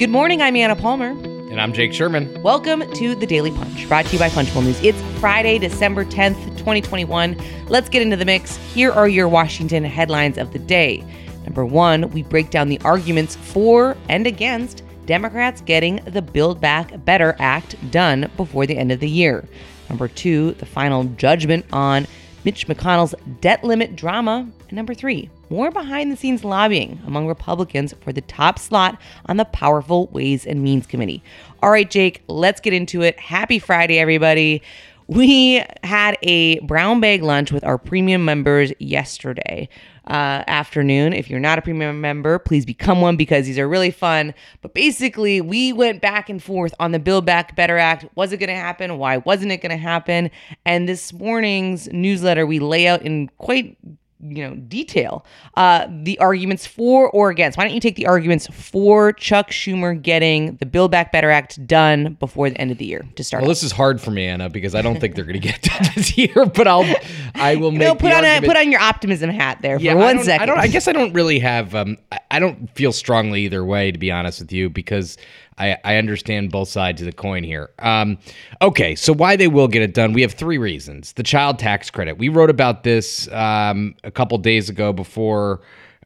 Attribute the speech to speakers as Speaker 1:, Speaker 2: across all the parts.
Speaker 1: Good morning. I'm Anna Palmer.
Speaker 2: And I'm Jake Sherman.
Speaker 1: Welcome to the Daily Punch, brought to you by Punchbowl News. It's Friday, December 10th, 2021. Let's get into the mix. Here are your Washington headlines of the day. Number one, we break down the arguments for and against Democrats getting the Build Back Better Act done before the end of the year. Number two, the final judgment on Mitch McConnell's debt limit drama. And number three, more behind the scenes lobbying among Republicans for the top slot on the powerful Ways and Means Committee. All right, Jake, let's get into it. Happy Friday, everybody. We had a brown bag lunch with our premium members yesterday uh, afternoon. If you're not a premium member, please become one because these are really fun. But basically, we went back and forth on the Build Back Better Act. Was it going to happen? Why wasn't it going to happen? And this morning's newsletter, we lay out in quite you know detail uh, the arguments for or against. Why don't you take the arguments for Chuck Schumer getting the Build Back Better Act done before the end of the year to start?
Speaker 2: Well, this is hard for me, Anna, because I don't think they're going to get done this year. But I'll, I will make.
Speaker 1: No, put on a, put on your optimism hat there for
Speaker 2: yeah,
Speaker 1: one
Speaker 2: I
Speaker 1: second.
Speaker 2: I don't. I guess I don't really have. Um, I, I don't feel strongly either way, to be honest with you, because I, I understand both sides of the coin here. Um, okay, so why they will get it done? We have three reasons. The child tax credit. We wrote about this um, a couple days ago before.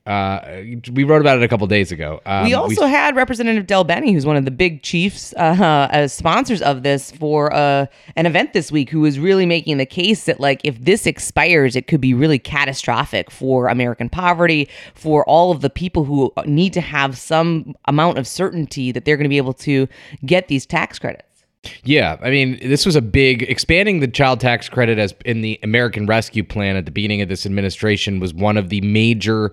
Speaker 2: Uh, we wrote about it a couple days ago. Um,
Speaker 1: we also had Representative DelBene, who's one of the big chiefs uh, as sponsors of this for uh, an event this week, who was really making the case that like if this expires, it could be really catastrophic for American poverty, for all of the people who need to have some amount of certainty that they're going to be able to get these tax credits.
Speaker 2: Yeah, I mean, this was a big expanding the child tax credit as in the American Rescue Plan at the beginning of this administration was one of the major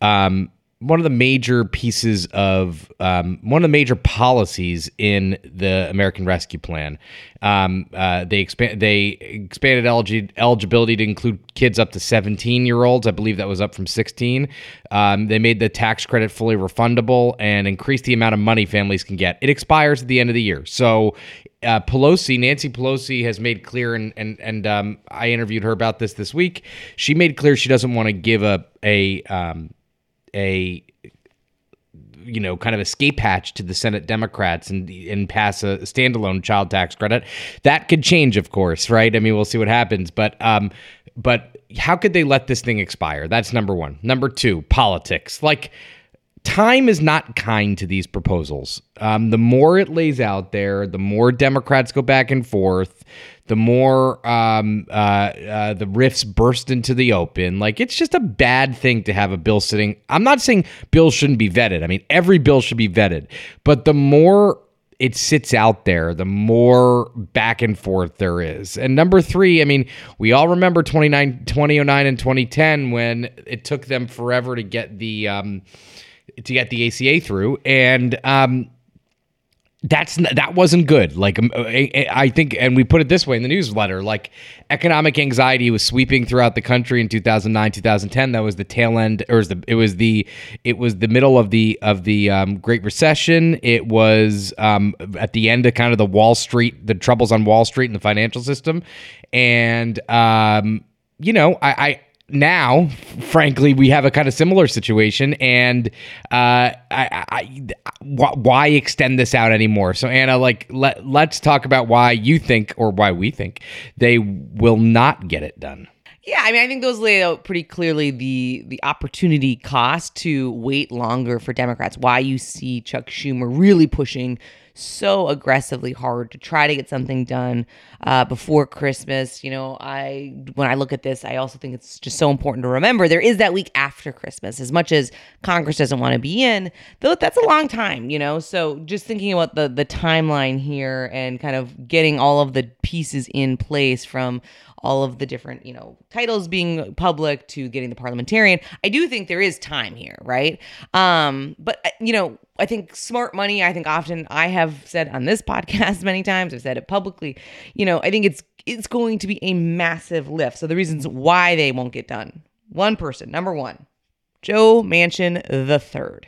Speaker 2: um, one of the major pieces of um, one of the major policies in the American Rescue Plan. Um, uh, they expand they expanded eligi- eligibility to include kids up to 17 year olds. I believe that was up from 16. Um, they made the tax credit fully refundable and increased the amount of money families can get. It expires at the end of the year, so uh, Pelosi, Nancy Pelosi, has made clear, and and and um, I interviewed her about this this week. She made clear she doesn't want to give a a um, a you know kind of escape hatch to the Senate Democrats and and pass a standalone child tax credit. That could change, of course, right? I mean, we'll see what happens, but um, but how could they let this thing expire? That's number one. Number two, politics. Like time is not kind to these proposals. Um, the more it lays out there, the more Democrats go back and forth, the more um, uh, uh, the rifts burst into the open. Like it's just a bad thing to have a bill sitting. I'm not saying bills shouldn't be vetted. I mean, every bill should be vetted, but the more it sits out there, the more back and forth there is. And number three, I mean, we all remember 29, 2009 and 2010 when it took them forever to get the um, to get the ACA through, and um, that's that wasn't good. Like um, I think, and we put it this way in the newsletter: like economic anxiety was sweeping throughout the country in 2009, 2010. That was the tail end, or was the it was the it was the middle of the of the um, Great Recession. It was um, at the end of kind of the Wall Street, the troubles on Wall Street and the financial system, and um, you know, I, I now, frankly, we have a kind of similar situation, and uh, I, I, why extend this out anymore? So, Anna, like, let let's talk about why you think, or why we think, they will not get it done.
Speaker 1: Yeah, I mean, I think those lay out pretty clearly the the opportunity cost to wait longer for Democrats. Why you see Chuck Schumer really pushing so aggressively hard to try to get something done uh, before Christmas. You know, I when I look at this, I also think it's just so important to remember there is that week after Christmas. As much as Congress doesn't want to be in, though, that's a long time. You know, so just thinking about the the timeline here and kind of getting all of the pieces in place from all of the different, you know, titles being public to getting the parliamentarian. I do think there is time here, right? Um, but uh, you know, I think smart money, I think often I have said on this podcast many times, I've said it publicly, you know, I think it's it's going to be a massive lift. So the reasons why they won't get done. One person, number 1, Joe Manchin the 3rd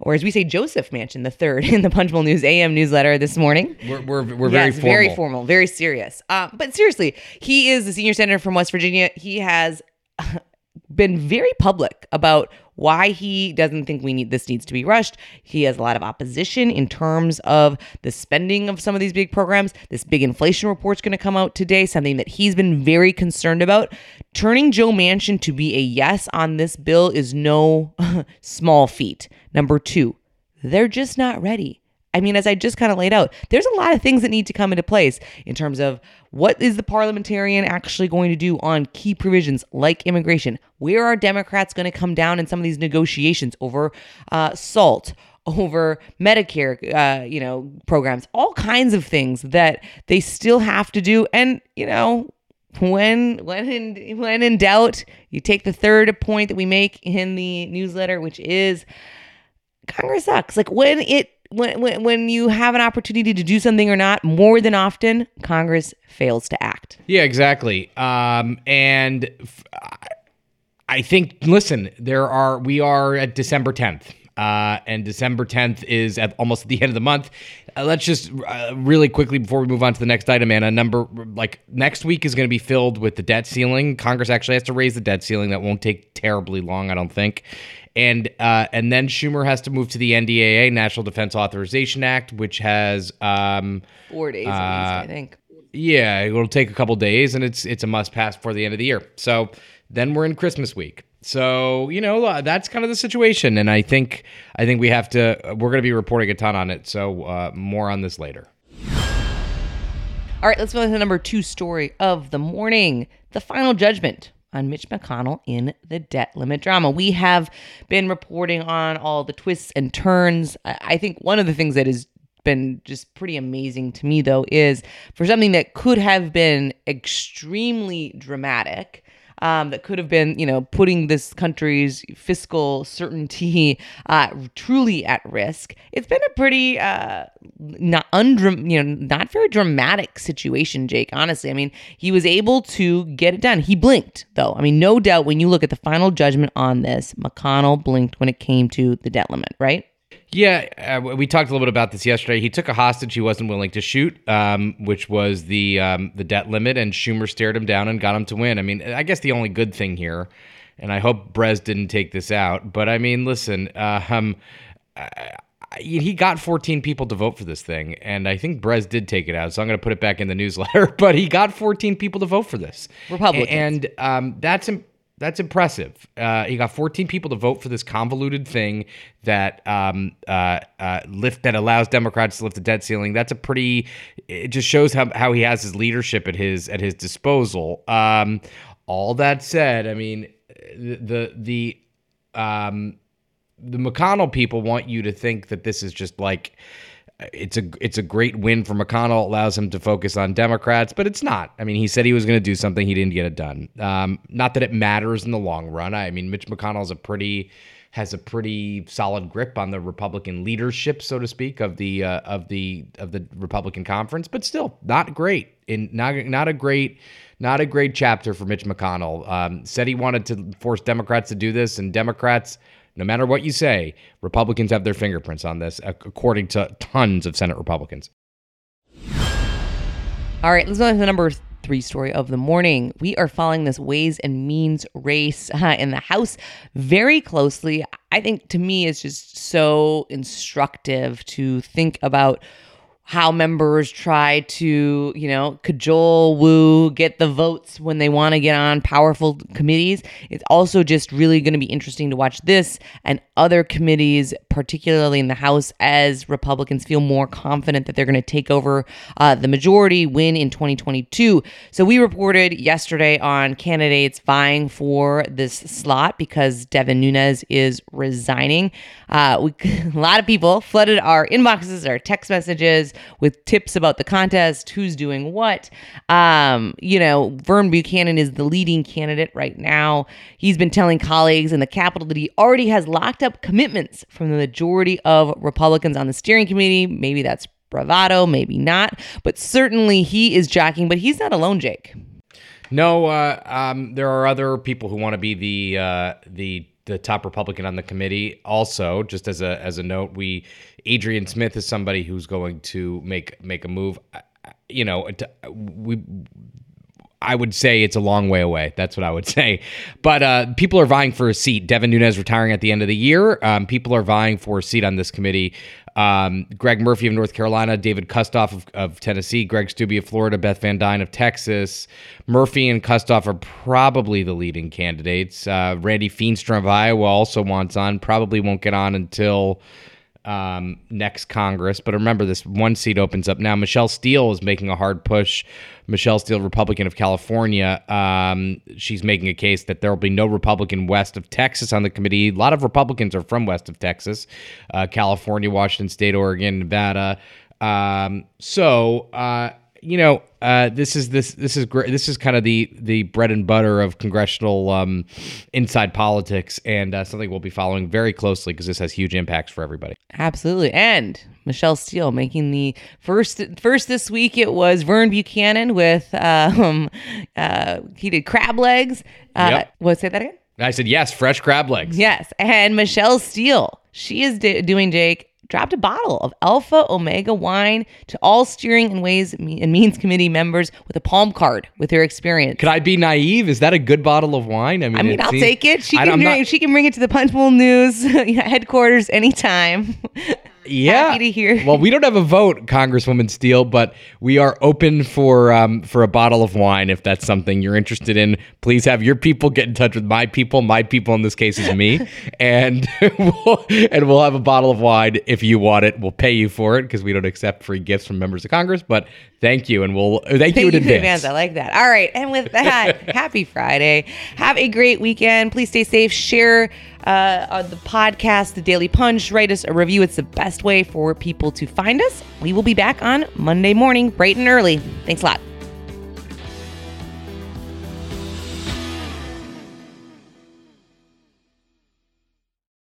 Speaker 1: or as we say, Joseph Manchin the third in the Punchbowl News AM newsletter this morning.
Speaker 2: We're, we're, we're very
Speaker 1: yes,
Speaker 2: formal.
Speaker 1: very formal, very serious. Uh, but seriously, he is the senior senator from West Virginia. He has been very public about why he doesn't think we need this needs to be rushed. He has a lot of opposition in terms of the spending of some of these big programs. This big inflation report's going to come out today, something that he's been very concerned about. Turning Joe Manchin to be a yes on this bill is no small feat. Number 2, they're just not ready. I mean, as I just kind of laid out, there's a lot of things that need to come into place in terms of what is the parliamentarian actually going to do on key provisions like immigration? Where are Democrats going to come down in some of these negotiations over uh, SALT? over Medicare, uh, you know, programs, all kinds of things that they still have to do. And you know, when when in when in doubt, you take the third point that we make in the newsletter, which is Congress sucks. Like when it when, when, when you have an opportunity to do something or not, more than often, Congress fails to act.
Speaker 2: Yeah, exactly. Um, and f- I think, listen, there are, we are at December 10th. Uh, and December 10th is at almost at the end of the month. Uh, let's just uh, really quickly before we move on to the next item, Anna. Number like next week is going to be filled with the debt ceiling. Congress actually has to raise the debt ceiling. That won't take terribly long, I don't think and uh, and then Schumer has to move to the NDAA, National Defense Authorization Act, which has um,
Speaker 1: four days, uh, least, I think.
Speaker 2: Yeah, it'll take a couple days, and it's it's a must pass before the end of the year. So then we're in Christmas week. So you know that's kind of the situation, and I think I think we have to. We're going to be reporting a ton on it. So uh, more on this later.
Speaker 1: All right, let's go to the number two story of the morning: the final judgment on Mitch McConnell in the debt limit drama. We have been reporting on all the twists and turns. I think one of the things that has been just pretty amazing to me, though, is for something that could have been extremely dramatic um, that could have been, you know, putting this country's fiscal certainty uh, truly at risk. It's been a pretty uh, not undram- you know, not very dramatic situation, Jake. Honestly, I mean, he was able to get it done. He blinked, though. I mean, no doubt when you look at the final judgment on this, McConnell blinked when it came to the debt limit, right?
Speaker 2: Yeah, uh, we talked a little bit about this yesterday. He took a hostage he wasn't willing to shoot, um, which was the um, the debt limit, and Schumer stared him down and got him to win. I mean, I guess the only good thing here, and I hope Brez didn't take this out, but I mean, listen, uh, um, I, he got 14 people to vote for this thing, and I think Brez did take it out, so I'm going to put it back in the newsletter. But he got 14 people to vote for this,
Speaker 1: Republicans,
Speaker 2: and um, that's. Imp- that's impressive. Uh, he got 14 people to vote for this convoluted thing that um, uh, uh, lift that allows Democrats to lift the debt ceiling. That's a pretty. It just shows how, how he has his leadership at his at his disposal. Um, all that said, I mean, the the um, the McConnell people want you to think that this is just like it's a it's a great win for McConnell. It allows him to focus on Democrats, but it's not. I mean, he said he was going to do something. He didn't get it done. Um, not that it matters in the long run. I mean, Mitch McConnell's a pretty has a pretty solid grip on the Republican leadership, so to speak, of the uh, of the of the Republican conference, but still not great. In not not a great not a great chapter for Mitch McConnell. Um, said he wanted to force Democrats to do this, and Democrats no matter what you say, Republicans have their fingerprints on this, according to tons of Senate Republicans.
Speaker 1: All right, let's go to the number three story of the morning. We are following this Ways and Means race uh, in the House very closely. I think to me, it's just so instructive to think about how members try to, you know, cajole, woo, get the votes when they want to get on powerful committees. It's also just really going to be interesting to watch this and other committees, particularly in the House, as Republicans feel more confident that they're going to take over uh, the majority, win in 2022. So we reported yesterday on candidates vying for this slot because Devin Nunes is resigning. Uh, we, a lot of people flooded our inboxes, our text messages with tips about the contest, who's doing what. Um, you know, Vern Buchanan is the leading candidate right now. He's been telling colleagues in the Capitol that he already has locked up commitments from the majority of Republicans on the steering committee. Maybe that's bravado, maybe not, but certainly he is jacking, but he's not alone, Jake.
Speaker 2: No, uh, um, there are other people who want to be the uh, the the top Republican on the committee. Also, just as a as a note, we Adrian Smith is somebody who's going to make make a move. You know, we I would say it's a long way away. That's what I would say. But uh, people are vying for a seat. Devin Nunes retiring at the end of the year. Um, people are vying for a seat on this committee. Um, Greg Murphy of North Carolina, David Kustoff of, of, Tennessee, Greg Steube of Florida, Beth Van Duyne of Texas. Murphy and Kustoff are probably the leading candidates. Uh, Randy Feenstra of Iowa also wants on. Probably won't get on until um, next Congress. But remember, this one seat opens up now. Michelle Steel is making a hard push. Michelle Steel, Republican of California, um, she's making a case that there will be no Republican west of Texas on the committee. A lot of Republicans are from west of Texas, uh, California, Washington State, Oregon, Nevada. Um, so, uh, you know, uh, this is this this is great. This is kind of the the bread and butter of congressional um, inside politics, and uh, something we'll be following very closely because this has huge impacts for everybody.
Speaker 1: Absolutely, and Michelle Steel making the first first this week. It was Vern Buchanan with um, uh, he did crab legs. Uh, yep. What say that again?
Speaker 2: I said yes, fresh crab legs.
Speaker 1: Yes, and Michelle Steel. She is d- doing Jake dropped a bottle of Alpha Omega wine to all steering and ways and means committee members with a palm card with her experience.
Speaker 2: Could I be naive? Is that a good bottle of wine?
Speaker 1: I mean, I mean, I'll seems, take it. She can bring, not, she can bring it to the Punchbowl News headquarters anytime.
Speaker 2: Yeah.
Speaker 1: Happy to hear.
Speaker 2: well, we don't have a vote, Congresswoman Steel, but we are open for um, for a bottle of wine if that's something you're interested in. Please have your people get in touch with my people. My people in this case is me, and we'll, and we'll have a bottle of wine if you want it. We'll pay you for it because we don't accept free gifts from members of Congress. But thank you, and we'll thank, thank you in advance. advance.
Speaker 1: I like that. All right, and with that, happy Friday. Have a great weekend. Please stay safe. Share uh, the podcast, The Daily Punch. Write us a review. It's the best way for people to find us. We will be back on Monday morning, bright and early. Thanks a lot.